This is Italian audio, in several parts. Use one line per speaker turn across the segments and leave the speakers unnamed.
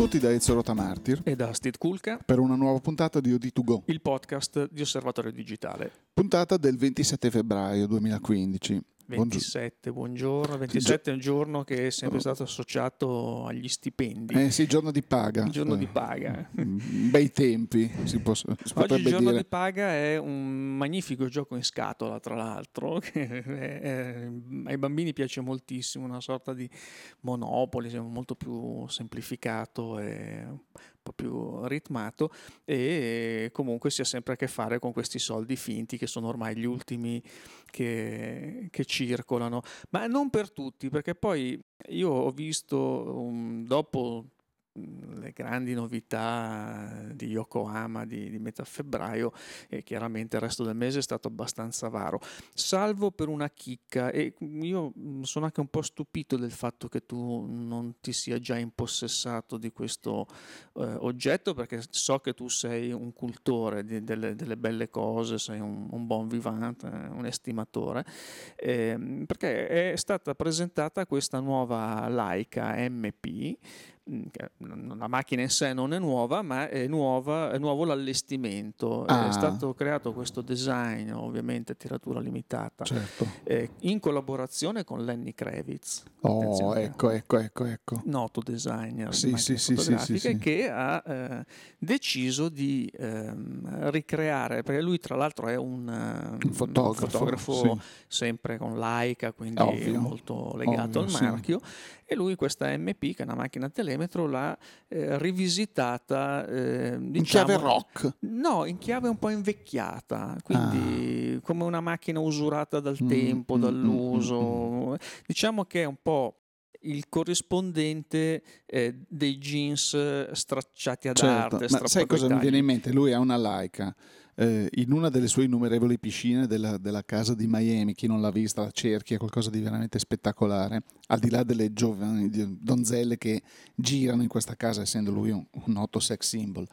tutti da Ezio Rotamartir
e da Steve Kulka
per una nuova puntata di OD2Go,
il podcast di Osservatorio Digitale.
puntata del 27 febbraio 2015.
27, buongiorno. 27 è un giorno che è sempre stato associato agli stipendi.
Eh sì, giorno di paga.
Il giorno di paga.
Mm, Bei tempi, si, può, si
Oggi il giorno
dire.
di paga è un magnifico gioco in scatola, tra l'altro, che è- è- ai bambini piace moltissimo, una sorta di Monopoli, molto più semplificato e po' più ritmato e comunque si ha sempre a che fare con questi soldi finti che sono ormai gli ultimi che, che circolano, ma non per tutti, perché poi io ho visto um, dopo mh, grandi novità di Yokohama di, di metà febbraio e chiaramente il resto del mese è stato abbastanza avaro, salvo per una chicca. E io mh, sono anche un po' stupito del fatto che tu non ti sia già impossessato di questo eh, oggetto perché so che tu sei un cultore di- delle, delle belle cose, sei un, un buon vivante, un estimatore, ehm, perché è stata presentata questa nuova Leica MP mm, che n- la macchina in sé non è nuova, ma è, nuova, è nuovo l'allestimento.
Ah.
È stato creato questo design, ovviamente a tiratura limitata,
Certo.
eh, in collaborazione con Lenny Kravitz.
Oh, ecco, ecco, ecco, ecco.
Noto designer
Sì, sì, sì, sì,
che ha eh, deciso di ehm, ricreare, perché lui tra l'altro è un, eh,
Un fotografo,
fotografo
sì.
sempre con Leica, quindi
Ovvio,
molto legato
ovvio,
al marchio. E lui questa MP, che è una macchina a telemetro, l'ha eh, rivisitata eh,
In
diciamo,
chiave rock.
No, in chiave un po' invecchiata, quindi come una macchina usurata dal
Mm,
tempo,
mm, mm,
dall'uso. Diciamo che è un po' il corrispondente eh, dei jeans eh, stracciati ad
Certo,
arte.
ma sai cosa mi viene in mente? Lui ha una Leica eh, in una delle sue innumerevoli piscine della, della casa di Miami, chi non l'ha vista la cerchi, è qualcosa di veramente spettacolare, al di là delle giovani donzelle che girano in questa casa, essendo lui un, un noto sex symbol.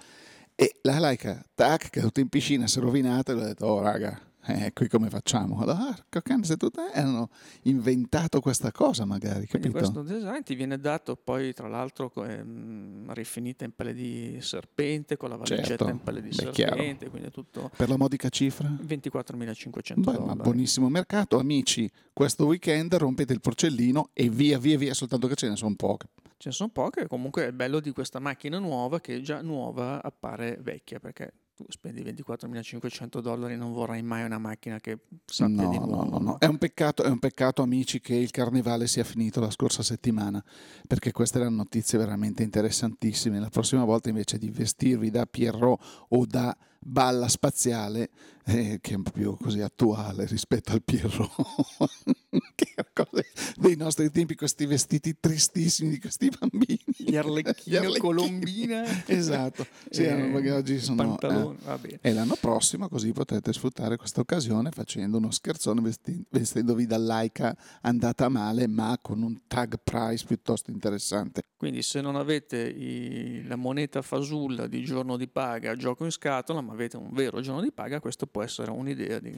E la Leica, tac, caduta in piscina, si è rovinata e ha detto, oh raga, eh, qui come facciamo? Allora, ah, cane, se tutte hanno inventato questa cosa magari,
Quindi
capito?
questo design ti viene dato poi tra l'altro ehm, rifinita in pelle di serpente, con la valigetta
Certo,
in pelle di
beh,
serpente, quindi è tutto
Per la modica cifra?
24.500
Beh, ma
dollari.
buonissimo mercato, amici. Questo weekend rompete il porcellino e via, via, via, soltanto che ce ne sono poche.
Ce ne sono poche, comunque è bello di questa macchina nuova che già nuova appare vecchia perché tu spendi 24.500 dollari non vorrai mai una macchina che sappia
No,
di
no,
nuovo.
no, no. È un, peccato, è un peccato, amici, che il carnevale sia finito la scorsa settimana, perché queste erano notizie veramente interessantissime. La prossima volta, invece di vestirvi da Pierrot o da balla spaziale, eh, che è un po' più così attuale rispetto al Pierrot, che era cosa dei nostri tempi, questi vestiti tristissimi di questi bambini.
Gli arlecchini,
Gli arlecchini.
colombina.
Esatto, sì,
Eh,
perché oggi sono... eh, e l'anno prossimo così potete sfruttare questa occasione facendo uno scherzone vesti- vestendovi da laica andata male ma con un tag price piuttosto interessante.
Quindi se non avete i- la moneta fasulla di giorno di paga, gioco in scatola, ma avete un vero giorno di paga, questo può essere un'idea di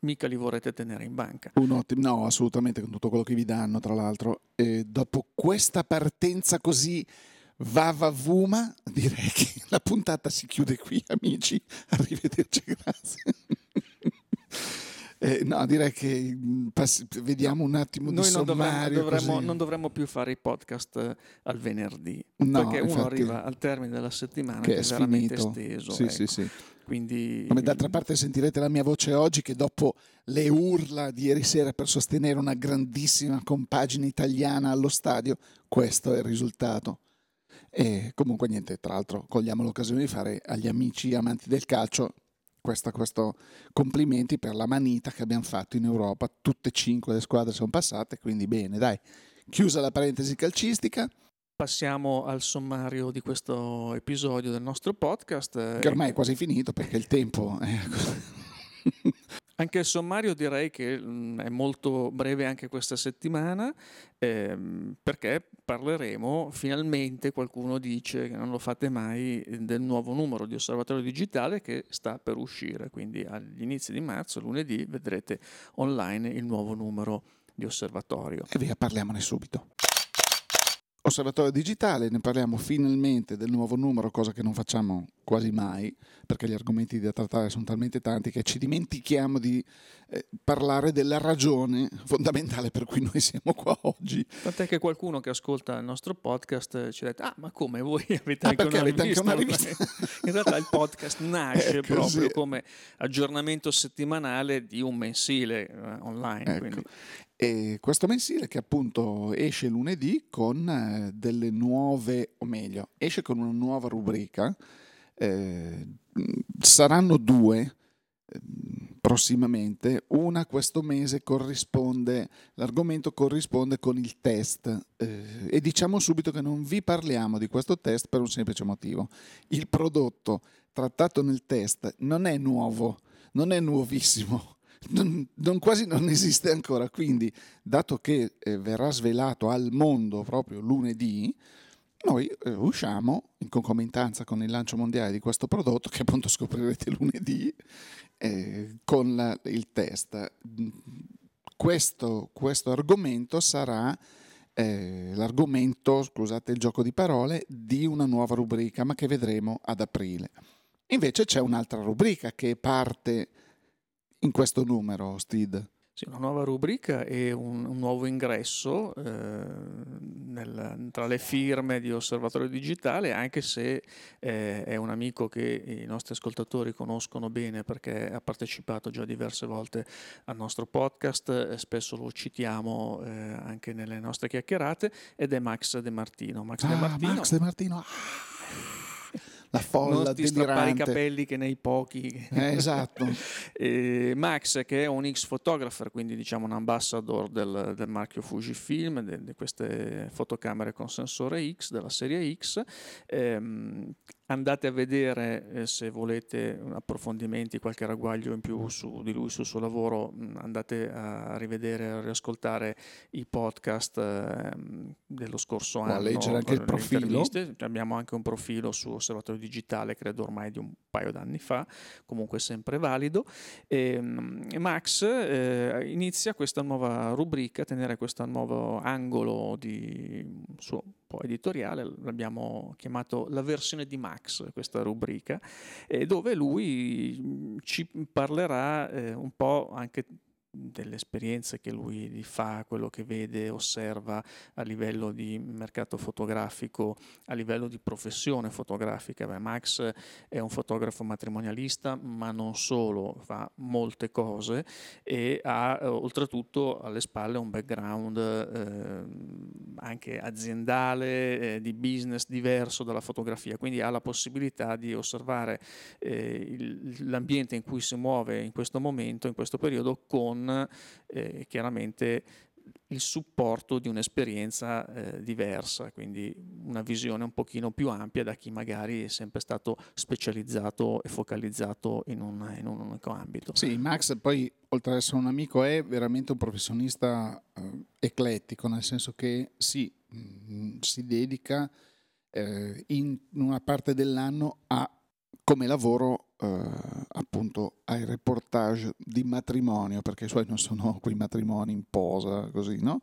mica li vorrete tenere in banca.
Un ottimo, no assolutamente con tutto quello che vi danno tra l'altro. E dopo questa partenza così vavavuma direi che la puntata si chiude qui amici, arrivederci, grazie. Eh, no, direi che mm, passi- vediamo un attimo di
Noi non dovremmo,
sommario.
dovremmo-
così.
non dovremmo più fare i podcast eh, al venerdì,
No,
perché uno
infatti-
arriva al termine della settimana
che
che,
è
veramente
sfinito.
esteso.
Sì,
ecco.
sì, sì.
Quindi
Come d'altra parte sentirete la mia voce oggi che dopo le urla di ieri sera per sostenere una grandissima compagine italiana allo stadio, questo è il risultato. E comunque niente, tra l'altro cogliamo l'occasione di fare agli amici amanti del calcio questo, questo complimenti per la manita che abbiamo fatto in Europa, tutte e cinque le squadre sono passate, quindi bene, dai. Chiusa la parentesi calcistica,
passiamo al sommario di questo episodio del nostro podcast. eh,
che ormai è quasi finito perché il tempo è...
Anche il sommario direi che mm, è molto breve anche questa settimana ehm, perché parleremo finalmente, qualcuno dice che non lo fate mai, del nuovo numero di Osservatorio Digitale che sta per uscire, quindi agli inizi di marzo, lunedì, vedrete online il nuovo numero di Osservatorio.
E via, parliamone subito. Osservatorio Digitale, ne parliamo finalmente del nuovo numero, cosa che non facciamo quasi mai, perché gli argomenti da trattare sono talmente tanti che ci dimentichiamo di eh, parlare della ragione fondamentale per cui noi siamo qua oggi.
Tant'è che qualcuno che ascolta il nostro podcast ci ha detto, ah ma come voi avete,
Ah,
anche,
perché
una
avete anche una rivista?
In realtà il podcast nasce
Ecco,
proprio
sì.
come aggiornamento settimanale di un mensile eh, online.
Ecco. E questo mensile che appunto esce lunedì con eh, delle nuove, o meglio, esce con una nuova rubrica. eh, saranno due eh, prossimamente. Una questo mese corrisponde, l'argomento corrisponde con il test. eh, e diciamo subito che non vi parliamo di questo test per un semplice motivo. Il prodotto trattato nel test non è nuovo, non è nuovissimo non, non- quasi non esiste ancora. Quindi, dato che eh, verrà svelato al mondo proprio lunedì, noi eh, usciamo in concomitanza con il lancio mondiale di questo prodotto, che appunto scoprirete lunedì, eh, con la- il test. Questo, questo argomento sarà eh, l'argomento, scusate il gioco di parole, di una nuova rubrica, ma che vedremo ad aprile. Invece c'è un'altra rubrica che parte in questo numero, Steed.
Sì, una nuova rubrica e un, un nuovo ingresso eh, nel- tra le firme di Osservatorio Digitale, anche se eh, è un amico che i nostri ascoltatori conoscono bene perché ha partecipato già diverse volte al nostro podcast, e spesso lo citiamo eh, anche nelle nostre chiacchierate, ed è Max De Martino. Max De
Ah,
Martino
Max De Martino. Ah, la
non
folla
ti strappare i
delirante.
capelli che nei pochi
Eh, esatto.
Max che è un X photographer, quindi diciamo un ambassador del, del marchio Fujifilm, di queste fotocamere con sensore X della serie X. Ehm, andate a vedere eh, se volete approfondimenti, qualche ragguaglio in più su di lui, sul suo lavoro, mh, andate a rivedere, a riascoltare i podcast ehm, dello scorso
O a
anno.
leggere anche il profilo.
interviste. Abbiamo anche un profilo su Osservatorio Digitale, credo ormai di un paio d'anni fa, comunque sempre valido. E, mm, Max eh, inizia questa nuova rubrica, a tenere questo nuovo angolo di suo un po' editoriale, l'abbiamo chiamato la versione di Max, questa rubrica, eh, dove lui mm, ci parlerà eh, un po' anche delle esperienze che lui fa, quello che vede, osserva a livello di mercato fotografico, a livello di professione fotografica. Beh, Max è un fotografo matrimonialista, ma non solo, fa molte cose e ha eh, oltretutto alle spalle un background eh, anche aziendale, eh, di business diverso dalla fotografia, quindi ha la possibilità di osservare eh, il- l'ambiente in cui si muove in questo momento, in questo periodo, con eh, chiaramente il supporto di un'esperienza eh, diversa, quindi una visione un pochino più ampia da chi magari è sempre stato specializzato e focalizzato in un, in un unico ambito.
Sì, Max poi, oltre ad essere un amico, è veramente un professionista eh, eclettico, nel senso che sì, mh, si dedica eh, in una parte dell'anno a, come lavoro eh, appunto ai reportage di matrimonio, perché i suoi non sono quei matrimoni in posa, così, no?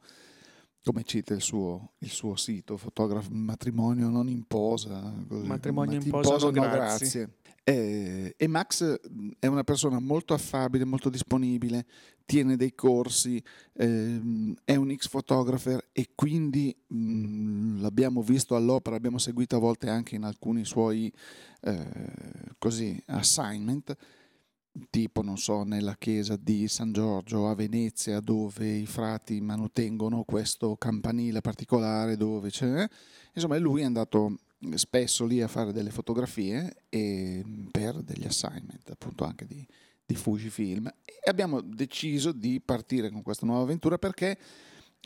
Come cita il suo, il suo sito, fotografo matrimonio non in posa. Così.
Matrimonio in
Mati-
posa, no, grazie.
Eh, e Max è una persona molto affabile, molto disponibile, tiene dei corsi, ehm, è un ex photographer e quindi mh, l'abbiamo visto all'opera, l'abbiamo seguito a volte anche in alcuni suoi eh, così, assignment, tipo non so, nella chiesa di San Giorgio a Venezia dove i frati manutengono questo campanile particolare dove c'è, insomma e lui è andato spesso lì a fare delle fotografie e per degli assignment appunto anche di, di Fujifilm e abbiamo deciso di partire con questa nuova avventura perché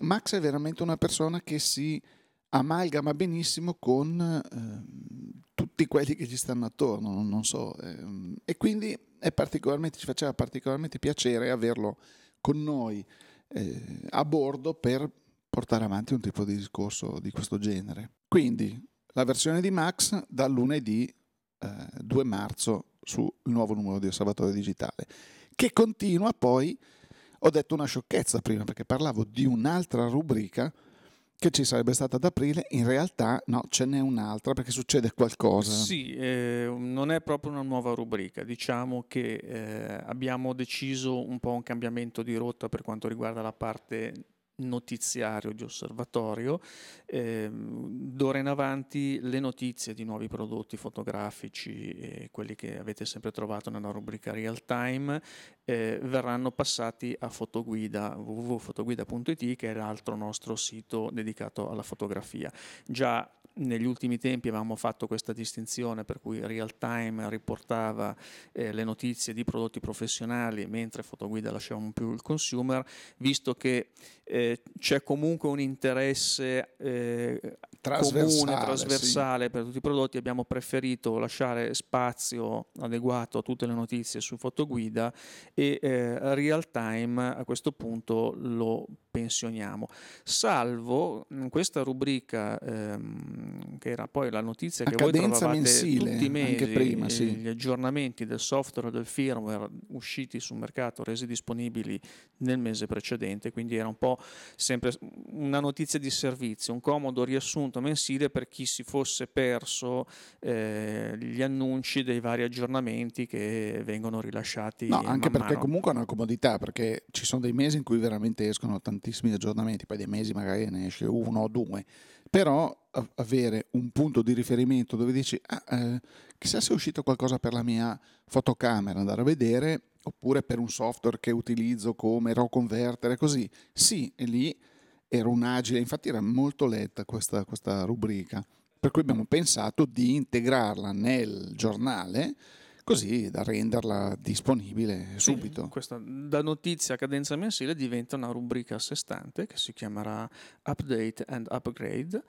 Max è veramente una persona che si amalgama benissimo con ehm, tutti quelli che ci stanno attorno, non, non so, ehm, e quindi è particolarmente, ci faceva particolarmente piacere averlo con noi eh, a bordo per portare avanti un tipo di discorso di questo genere. Quindi la versione di Max dal lunedì eh, 2 marzo sul nuovo numero di Osservatorio Digitale, che continua poi, ho detto una sciocchezza prima perché parlavo di un'altra rubrica che ci sarebbe stata ad aprile, in realtà no, ce n'è un'altra perché succede qualcosa.
Sì, eh, non è proprio una nuova rubrica, diciamo che eh, abbiamo deciso un po' un cambiamento di rotta per quanto riguarda la parte notiziario di osservatorio. Eh, d'ora in avanti le notizie di nuovi prodotti fotografici, e quelli che avete sempre trovato nella rubrica real time, eh, verranno passati a Fotoguida, www.fotoguida.it che è l'altro nostro sito dedicato alla fotografia. Già negli ultimi tempi avevamo fatto questa distinzione per cui real time riportava eh, le notizie di prodotti professionali mentre fotoguida lasciavamo più il consumer, visto che eh, c'è comunque un interesse eh, trasversale, comune, trasversale sì. per tutti i prodotti, abbiamo preferito lasciare spazio adeguato a tutte le notizie su fotoguida e eh, real time a questo punto lo pensioniamo, salvo questa rubrica ehm, che era poi la notizia che voi trovavate mensile, tutti i mesi, prima, sì. gli aggiornamenti del software e del firmware usciti sul mercato, resi disponibili nel mese precedente, quindi era un po' sempre una notizia di servizio, un comodo riassunto mensile per chi si fosse perso eh, gli annunci dei vari aggiornamenti che vengono rilasciati.
No, anche perché mano. comunque è una comodità, perché ci sono dei mesi in cui veramente escono tantissimi tantissimi aggiornamenti, poi dei mesi magari ne esce uno o due, però avere un punto di riferimento dove dici ah, eh, chissà se è uscito qualcosa per la mia fotocamera, andare a vedere, oppure per un software che utilizzo come RAW Converter, così. Sì, e lì era un'agile, infatti era molto letta questa, questa rubrica, per cui abbiamo pensato di integrarla nel giornale così da renderla disponibile subito.
Sì, questa da notizia a cadenza mensile diventa una rubrica a sé stante che si chiamerà Update and Upgrade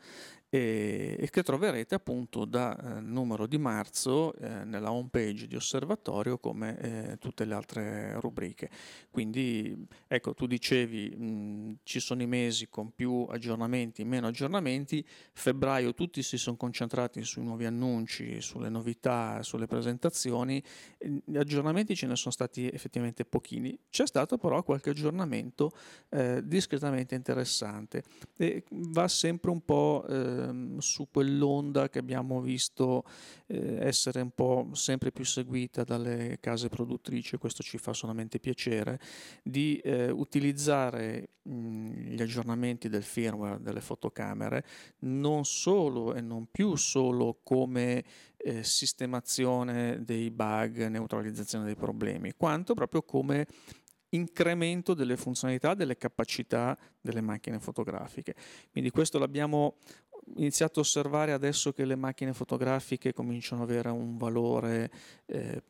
e, che troverete appunto da eh, numero di marzo eh, nella home page di Osservatorio come eh, tutte le altre rubriche. Quindi ecco, tu dicevi mh, ci sono i mesi con più aggiornamenti, meno aggiornamenti, febbraio tutti si sono concentrati sui nuovi annunci, sulle novità, sulle presentazioni, gli aggiornamenti ce ne sono stati effettivamente pochini, c'è stato però qualche aggiornamento eh, discretamente interessante. E va sempre un po' eh, Ehm, su quell'onda che abbiamo visto eh, essere un po' sempre più seguita dalle case produttrici, questo ci fa solamente piacere, di eh, utilizzare mh, gli aggiornamenti del firmware delle fotocamere non solo e non più solo come eh, sistemazione dei bug, neutralizzazione dei problemi, quanto proprio come incremento delle funzionalità, delle capacità delle macchine fotografiche. Quindi questo l'abbiamo iniziato a osservare adesso che le macchine fotografiche cominciano ad avere un valore eh,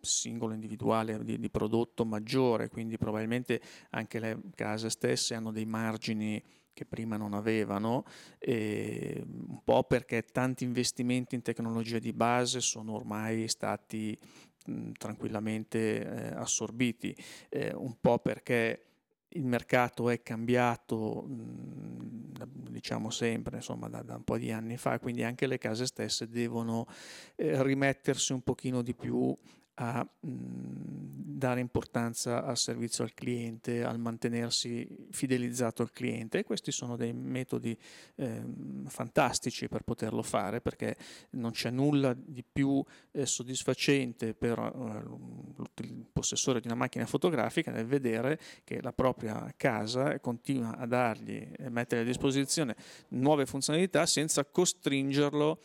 singolo, individuale di, di, prodotto maggiore, quindi probabilmente anche le case stesse hanno dei margini che prima non avevano, un po' perché tanti investimenti in tecnologia di base sono ormai stati mh, tranquillamente eh, assorbiti, eh, un po' perché il mercato è cambiato, diciamo sempre, insomma, da, da, un po' di anni fa, quindi anche le case stesse devono eh, rimettersi un pochino di più a mh, dare importanza al servizio al cliente, al mantenersi fidelizzato al cliente. E questi sono dei metodi eh, fantastici per poterlo fare perché non c'è nulla di più eh, soddisfacente per eh, il possessore di una macchina fotografica nel vedere che la propria casa continua a dargli e mettere a disposizione nuove funzionalità senza costringerlo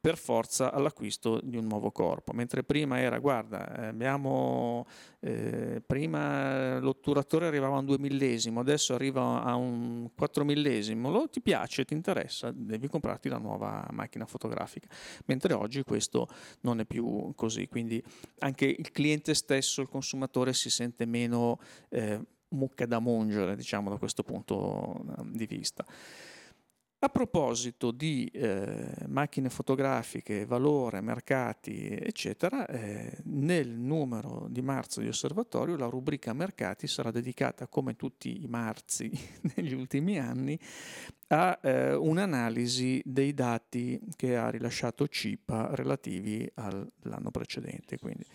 per forza all'acquisto di un nuovo corpo, mentre prima era, guarda, eh, abbiamo, eh, prima l'otturatore arrivava a un 2 millesimo, adesso arriva a un 4 millesimo, lo, ti piace, ti interessa, devi comprarti la nuova macchina fotografica, mentre oggi questo non è più così, quindi anche il cliente stesso, il consumatore si sente meno eh, mucca da mungere, diciamo da questo punto eh, di vista. A proposito di eh, macchine fotografiche, valore, mercati, eccetera, eh, nel numero di marzo di osservatorio la rubrica mercati sarà dedicata, come tutti i marzi negli ultimi anni, a eh, un'analisi dei dati che ha rilasciato CIPA relativi all'anno precedente. Quindi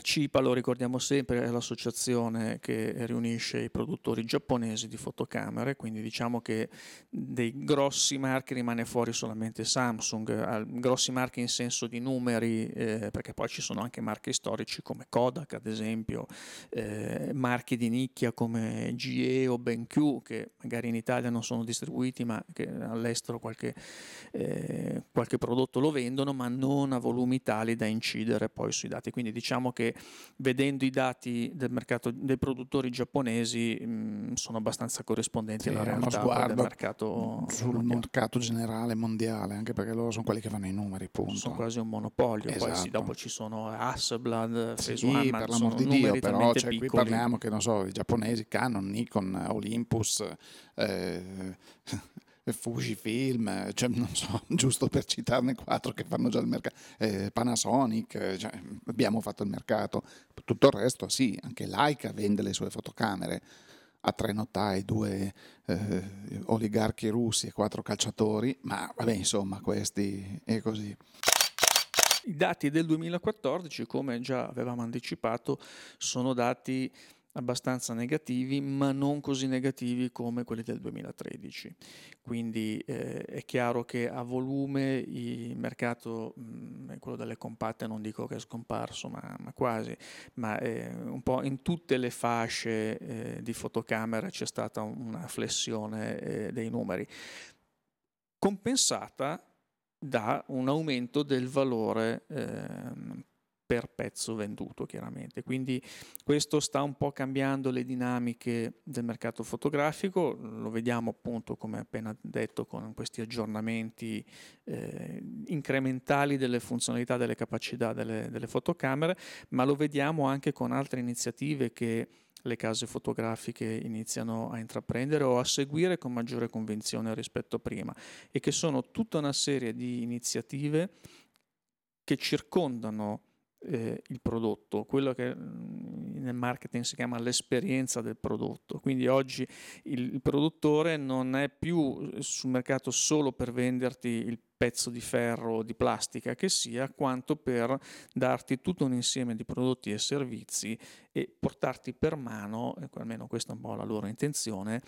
CIPA, lo ricordiamo sempre, è l'associazione che riunisce i produttori giapponesi di fotocamere, quindi diciamo che dei grossi marchi rimane fuori solamente Samsung, grossi marchi in senso di numeri, eh, perché poi ci sono anche marchi storici come Kodak ad esempio, eh, marchi di nicchia come GE o BenQ che magari in Italia non sono distribuiti ma che all'estero qualche, eh, qualche prodotto lo vendono, ma non a volumi tali da incidere poi sui dati. Quindi diciamo che vedendo i dati del mercato dei produttori giapponesi mh, sono abbastanza corrispondenti sì, alla realtà del mercato
sul mondiale. mercato generale mondiale, anche perché loro sono quelli che fanno i numeri, punto.
Sono quasi un monopolio, esatto. poi sì, dopo ci sono Hasselblad, Phase
sì, One, per l'amor di Dio, però cioè, qui parliamo che non so, i giapponesi Canon, Nikon, Olympus eh, Fujifilm, cioè, non so, giusto per citarne quattro che fanno già il mercato, eh, Panasonic, cioè, abbiamo fatto il mercato, tutto il resto sì, anche Leica vende le sue fotocamere, a tre notai, due eh, oligarchi russi e quattro calciatori, ma vabbè insomma questi è così.
I dati del 2014, come già avevamo anticipato, sono dati abbastanza negativi, ma non così negativi come quelli del 2013. Quindi eh, è chiaro che a volume il mercato, mh, mm, quello delle compatte non dico che è scomparso, ma, ma quasi, ma eh, un po' in tutte le fasce eh, di fotocamera c'è stata una flessione eh, dei numeri, compensata da un aumento del valore ehm, per pezzo venduto chiaramente. Quindi questo sta un po' cambiando le dinamiche del mercato fotografico, lo vediamo appunto come appena detto con questi aggiornamenti eh, incrementali delle funzionalità, delle capacità delle, delle fotocamere, ma lo vediamo anche con altre iniziative che le case fotografiche iniziano a intraprendere o a seguire con maggiore convinzione rispetto a prima e che sono tutta una serie di iniziative che circondano eh, il prodotto, quello che mm, nel marketing si chiama l'esperienza del prodotto. Quindi oggi il, il, produttore non è più sul mercato solo per venderti il pezzo di ferro o di plastica che sia, quanto per darti tutto un insieme di prodotti e servizi e portarti per mano, almeno questa è un po' la loro intenzione,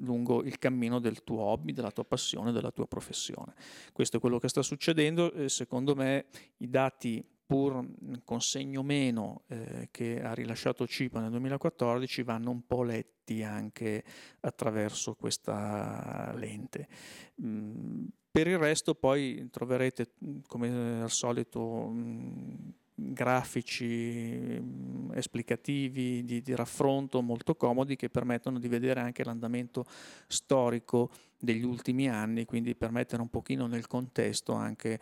lungo il cammino del tuo hobby, della tua passione, della tua professione. Questo è quello che sta succedendo, secondo me i dati pur con segno meno eh, che ha rilasciato CIPA nel 2014 vanno un po' letti anche attraverso questa lente. Mm, per il resto poi troverete come al solito mm, grafici mm, esplicativi di, di, raffronto molto comodi che permettono di vedere anche l'andamento storico degli ultimi anni, quindi per mettere un pochino nel contesto anche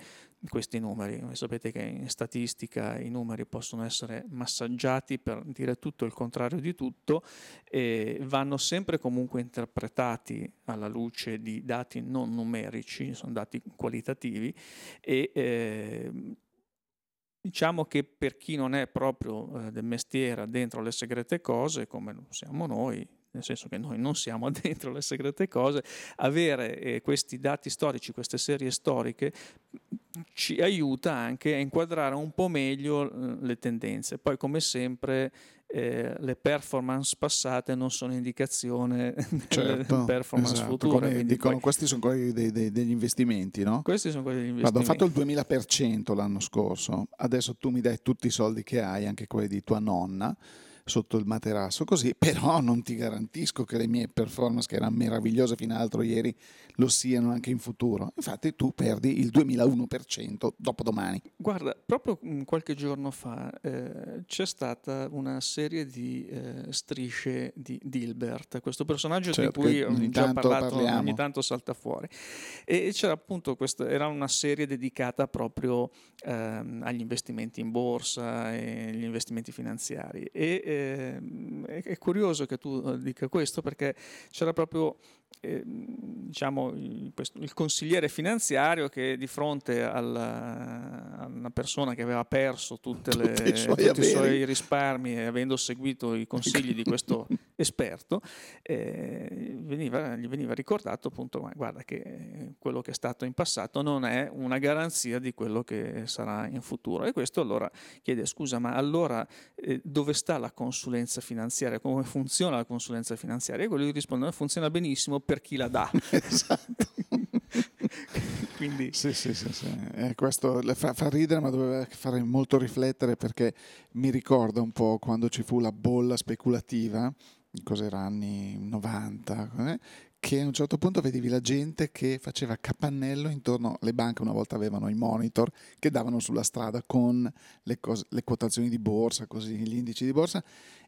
questi numeri. Sapete che in statistica i numeri possono essere massaggiati per dire tutto il contrario di tutto e vanno sempre comunque interpretati alla luce di dati non numerici, sono dati qualitativi e eh, Diciamo che per chi non è proprio eh, del mestiere dentro le segrete cose, come siamo noi, nel senso che noi non siamo dentro le segrete cose, avere eh, questi dati storici, queste serie storiche, ci aiuta anche a inquadrare un po' meglio eh, le tendenze. Poi, come sempre, eh, le performance passate non sono indicazione certo, delle performance esatto, future.
Come dicono, poi... Questi sono quelli dei, dei, degli investimenti, no?
Questi sono quelli degli investimenti.
Guarda, ho fatto il 2000% l'anno scorso, adesso tu mi dai tutti i soldi che hai, anche quelli di tua nonna sotto il materasso così, però non ti garantisco che le mie performance, che erano meravigliose fino all'altro ieri, lo siano anche in futuro. Infatti tu perdi il 2001% dopo domani.
Guarda, proprio mm, qualche giorno fa eh, c'è stata una serie di eh, strisce di Dilbert, questo personaggio certo, di cui ho già parlato, parliamo. ogni tanto salta fuori. E c'era appunto questa, era una serie dedicata proprio ehm, agli investimenti in borsa e agli investimenti finanziari. E, eh, è curioso che tu eh, dica questo perché c'era proprio eh, diciamo, il, consigliere finanziario che di fronte alla, a una persona che aveva perso tutte le, tutti, i tutti i suoi risparmi e avendo seguito i consigli di questo esperto, eh, veniva, gli veniva ricordato appunto, ma guarda che quello che è stato in passato non è una garanzia di quello che sarà in futuro. E questo allora chiede scusa, ma allora eh, dove sta la consulenza finanziaria? Come funziona la consulenza finanziaria? E quello gli risponde, funziona benissimo per chi la dà.
esatto. Quindi... Sì, sì, sì, sì. Eh, questo fa, fa, ridere ma doveva fare molto riflettere perché mi ricorda un po' quando ci fu la bolla speculativa cos'era anni 90, eh? Che a un certo punto vedevi la gente che faceva capannello intorno, le banche una volta avevano i monitor che davano sulla strada con le, cose, le quotazioni di borsa, così, gli indici di borsa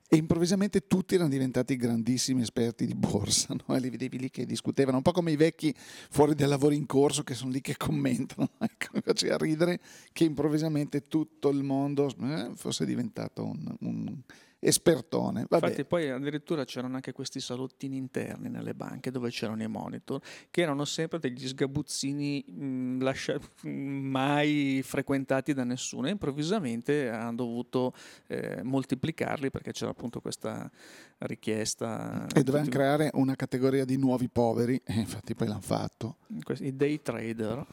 e improvvisamente tutti erano diventati grandissimi esperti di borsa no? e li vedevi lì che discutevano, un po' come i vecchi fuori dai lavori in corso che sono lì che commentano, ecco, mi faceva ridere che improvvisamente tutto il mondo eh, fosse diventato un, un espertone.
Vabbè. Infatti poi addirittura c'erano anche questi salottini interni nelle banche dove c'erano i monitor che erano sempre degli sgabuzzini mh, mm, lascia- mai frequentati da nessuno e improvvisamente hanno dovuto eh, moltiplicarli perché c'era appunto questa richiesta.
E dovevano creare una categoria di nuovi poveri e infatti poi l'hanno fatto.
I day trader.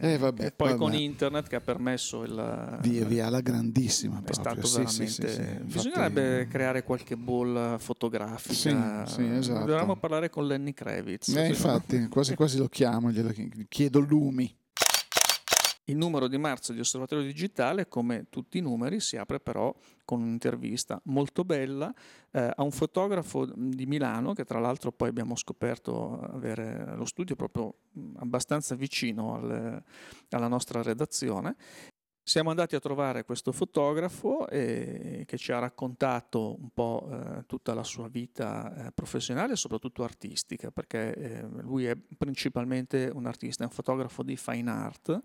Eh, eh, vabbè, e poi vabbè. con internet che ha permesso il...
Via via, la grandissima
proprio.
È
stato veramente... Sì, sì, sì, Bisognerebbe creare qualche ball fotografica.
Sì, sì, esatto.
Dovremmo parlare con Lenny Kravitz.
Eh, infatti, quasi quasi lo chiamo, glielo chiedo lumi.
Il numero di marzo di Osservatorio Digitale, come tutti i numeri, si apre però con un'intervista molto bella eh, a un fotografo di Milano, che tra l'altro poi abbiamo scoperto avere lo studio proprio abbastanza vicino al, alla nostra redazione, siamo andati a trovare questo fotografo eh, che ci ha raccontato un po' eh, tutta la sua vita eh, professionale e soprattutto artistica, perché eh, lui è principalmente un artista, è un fotografo di fine art,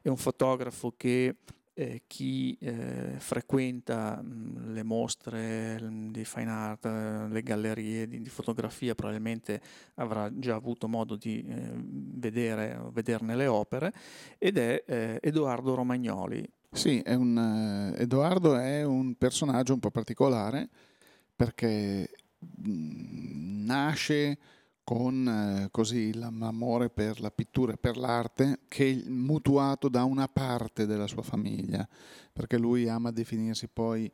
è un fotografo che eh, chi eh, frequenta mh, le mostre di fine art, le gallerie di, di, fotografia probabilmente avrà già avuto modo di eh, vedere, vederne le opere ed è eh, Edoardo Romagnoli.
Sì, è un, eh, Edoardo è un personaggio un po' particolare perché mh, nasce con eh, così l'amore per la pittura e per l'arte che è mutuato da una parte della sua famiglia, perché lui ama definirsi poi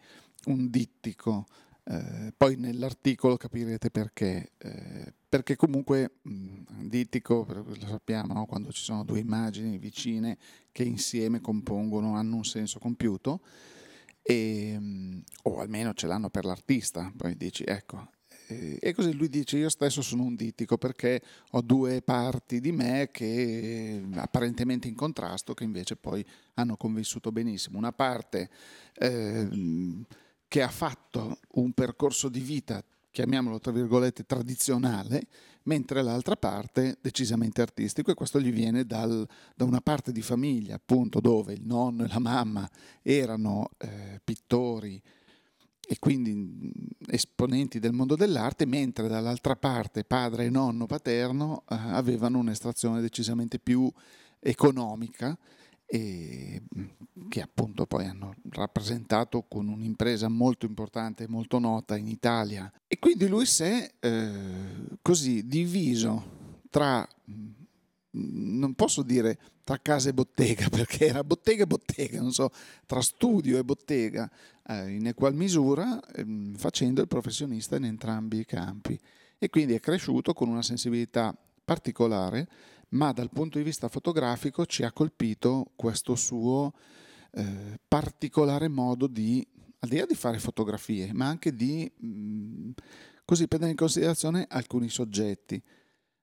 un dittico. Eh, poi nell'articolo capirete perché, eh, perché comunque mh, dittico, lo sappiamo, no? quando ci sono due immagini vicine che insieme compongono, hanno un senso compiuto, e, mh, o almeno ce l'hanno per l'artista, poi dici ecco e così lui dice io stesso sono un dittico perché ho due parti di me che apparentemente in contrasto che invece poi hanno convissuto benissimo. Una parte eh, che ha fatto un percorso di vita, chiamiamolo tra virgolette, tradizionale, mentre l'altra parte decisamente artistico e questo gli viene dal, da una parte di famiglia appunto dove il nonno e la mamma erano eh, pittori, e quindi esponenti del mondo dell'arte, mentre dall'altra parte padre e nonno paterno eh, avevano un'estrazione decisamente più economica e che appunto poi hanno rappresentato con un'impresa molto importante e molto nota in Italia. E quindi lui si è eh, così diviso tra non posso dire tra casa e bottega, perché era bottega e bottega, non so, tra studio e bottega, eh, in equal misura, eh, facendo il professionista in entrambi i campi. E quindi è cresciuto con una sensibilità particolare, ma dal punto di vista fotografico ci ha colpito questo suo eh, particolare modo di, al di là di fare fotografie, ma anche di mh, mm, così prendere in considerazione alcuni soggetti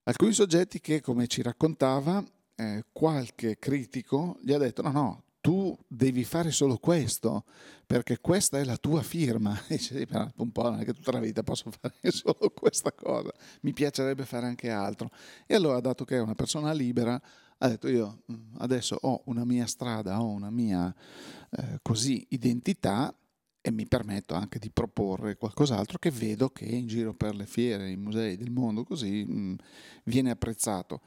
Alcuni soggetti che, come ci raccontava, eh, qualche critico gli ha detto no, no, tu devi fare solo questo, perché questa è la tua firma. E dice, un po', non è che tutta la vita posso fare solo questa cosa, mi piacerebbe fare anche altro. E allora, dato che è una persona libera, ha detto io adesso ho una mia strada, ho una mia eh, così identità e mi permetto anche di proporre qualcos'altro che vedo che in giro per le fiere, i musei del mondo così mh, viene apprezzato.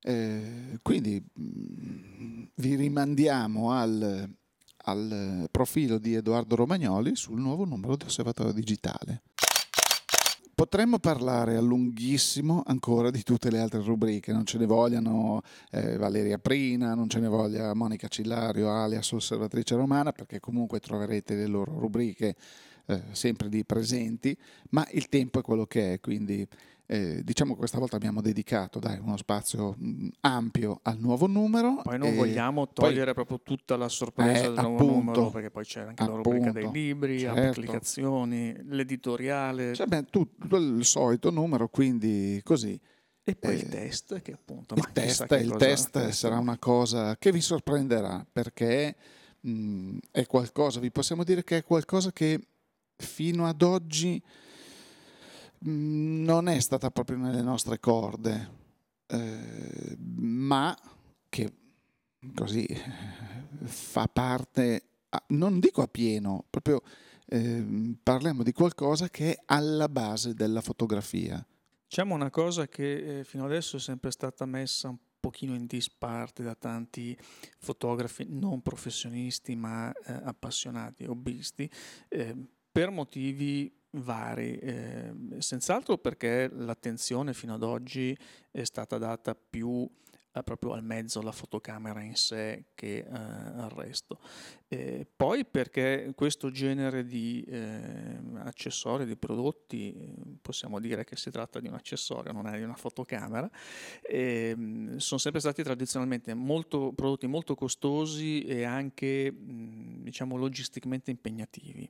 Eh, quindi mm, vi rimandiamo al, al profilo di Edoardo Romagnoli sul nuovo numero di Osservatorio Digitale. Potremmo parlare a lunghissimo ancora di tutte le altre rubriche, non ce ne vogliano eh, Valeria Prina, non ce ne voglia Monica Cillario, alias Osservatrice Romana, perché comunque troverete le loro rubriche eh, sempre lì presenti, ma il tempo è quello che è, quindi eh, diciamo che questa volta abbiamo dedicato dai, uno spazio mh, ampio al nuovo numero.
Poi non vogliamo togliere poi, proprio tutta la sorpresa eh, del nuovo appunto, numero, perché poi c'è anche appunto, la rubrica dei libri, certo. applicazioni, l'editoriale.
Cioè, beh, tutto il solito numero, quindi così.
E poi eh, il test, che appunto...
Il test, il test sarà una cosa che vi sorprenderà, perché mh, è qualcosa, vi possiamo dire che è qualcosa che fino ad oggi mm, non è stata proprio nelle nostre corde, eh, ma che così fa parte, non dico a pieno, proprio eh, parliamo di qualcosa che è alla base della fotografia.
Diciamo una cosa che eh, fino adesso è sempre stata messa un pochino in disparte da tanti fotografi non professionisti ma eh, appassionati, hobbisti, eh, per motivi vari, eh, senz'altro perché l'attenzione fino ad oggi è stata data più eh, proprio al mezzo, alla fotocamera in sé che eh, al resto. Poi perché questo genere di eh, accessori, di prodotti, possiamo dire che si tratta di un accessorio, non è di una fotocamera, ehm, sono sempre stati tradizionalmente molto, prodotti molto costosi e anche diciamo logisticamente impegnativi.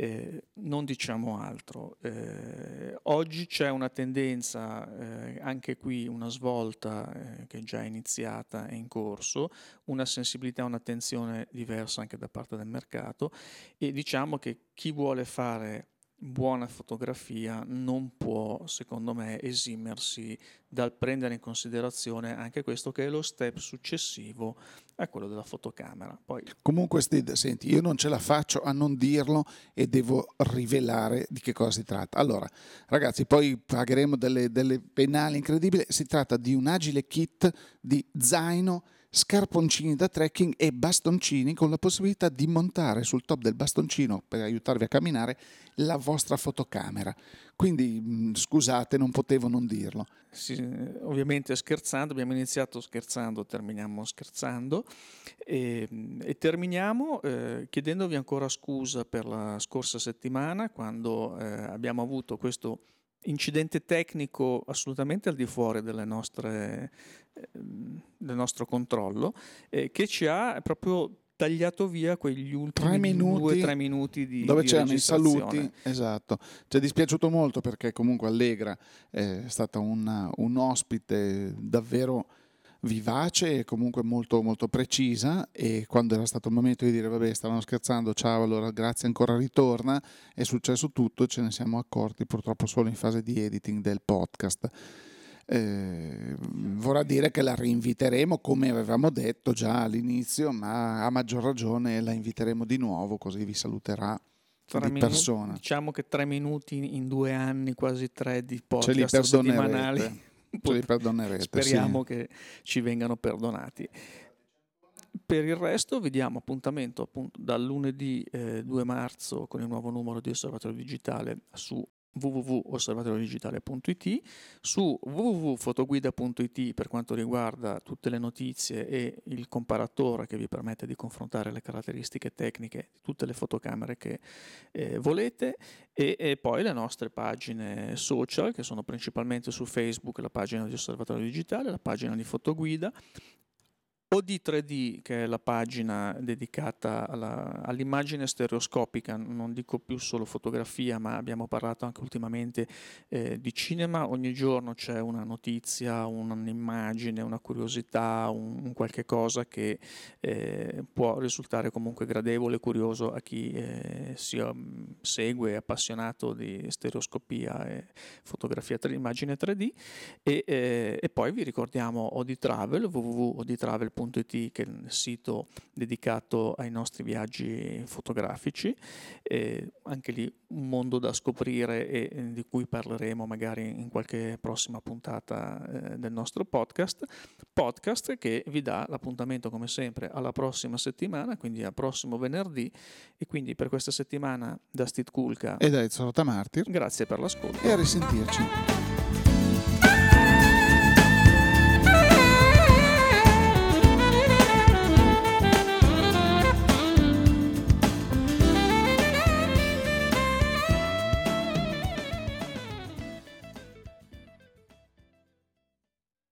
Eh, non diciamo altro. Eh, oggi c'è una tendenza, eh, anche qui una svolta eh, che è già iniziata, è in corso, una sensibilità, un'attenzione diversa anche da parte del mercato e diciamo che chi vuole fare buona fotografia non può, secondo me, esimersi dal prendere in considerazione anche questo che è lo step successivo a quello della fotocamera. Poi...
Comunque, Steve, senti, io non ce la faccio a non dirlo e devo rivelare di che cosa si tratta. Allora, ragazzi, poi pagheremo delle, delle penali incredibili. Si tratta di un agile kit di zaino scarponcini da trekking e bastoncini con la possibilità di montare sul top del bastoncino per aiutarvi a camminare la vostra fotocamera. Quindi mm, scusate, non potevo non dirlo.
Sì, ovviamente scherzando, abbiamo iniziato scherzando, terminiamo scherzando e, e terminiamo eh, chiedendovi ancora scusa per la scorsa settimana quando eh, abbiamo avuto questo incidente tecnico assolutamente al di fuori nostre, eh, del nostro controllo, eh, che ci ha proprio tagliato via quegli ultimi due o tre minuti di
dove
di
c'erano i saluti esatto. Ci è dispiaciuto molto perché comunque Allegra è stata una, un ospite davvero vivace e comunque molto, molto precisa. E quando era stato il momento di dire vabbè stavano scherzando ciao allora grazie ancora ritorna è successo tutto ce ne siamo accorti purtroppo solo in fase di editing del podcast. Eh, vorrà dire che la rinviteremo come avevamo detto già all'inizio ma a maggior ragione la inviteremo di nuovo così vi saluterà di minuti, persona.
diciamo che tre minuti in due anni quasi tre di podcast settimanali
Li perdonerete.
Speriamo
sì.
che ci vengano perdonati. Per il resto vediamo appuntamento appunto dal lunedì eh, 2 marzo con il nuovo numero di Osservatorio Digitale su www.osservatoriodigitale.it, su www.fotoguida.it per quanto riguarda tutte le notizie e il comparatore che vi permette di confrontare le caratteristiche tecniche di tutte le fotocamere che eh, volete e, e, poi le nostre pagine social che sono principalmente su Facebook la pagina di Osservatorio Digitale, la pagina di Fotoguida OD3D, che è la pagina dedicata alla, all'immagine stereoscopica, non dico più solo fotografia, ma abbiamo parlato anche ultimamente eh, di cinema, ogni giorno c'è una notizia, un'immagine, una curiosità, un, un qualche cosa che eh, può risultare comunque gradevole e curioso a chi eh, si um, segue, è appassionato di stereoscopia e fotografia 3, immagine 3D e, eh, e poi vi ricordiamo OD Travel, www.odtravel.com che è il sito dedicato ai nostri viaggi fotografici, eh, anche lì un mondo da scoprire e, e di cui parleremo magari in qualche prossima puntata eh, del nostro podcast, podcast che vi dà l'appuntamento come sempre alla prossima settimana, quindi al prossimo venerdì. E quindi per questa settimana da Steve Kulka.
E da Ezio Martir.
Grazie per l'ascolto.
E a risentirci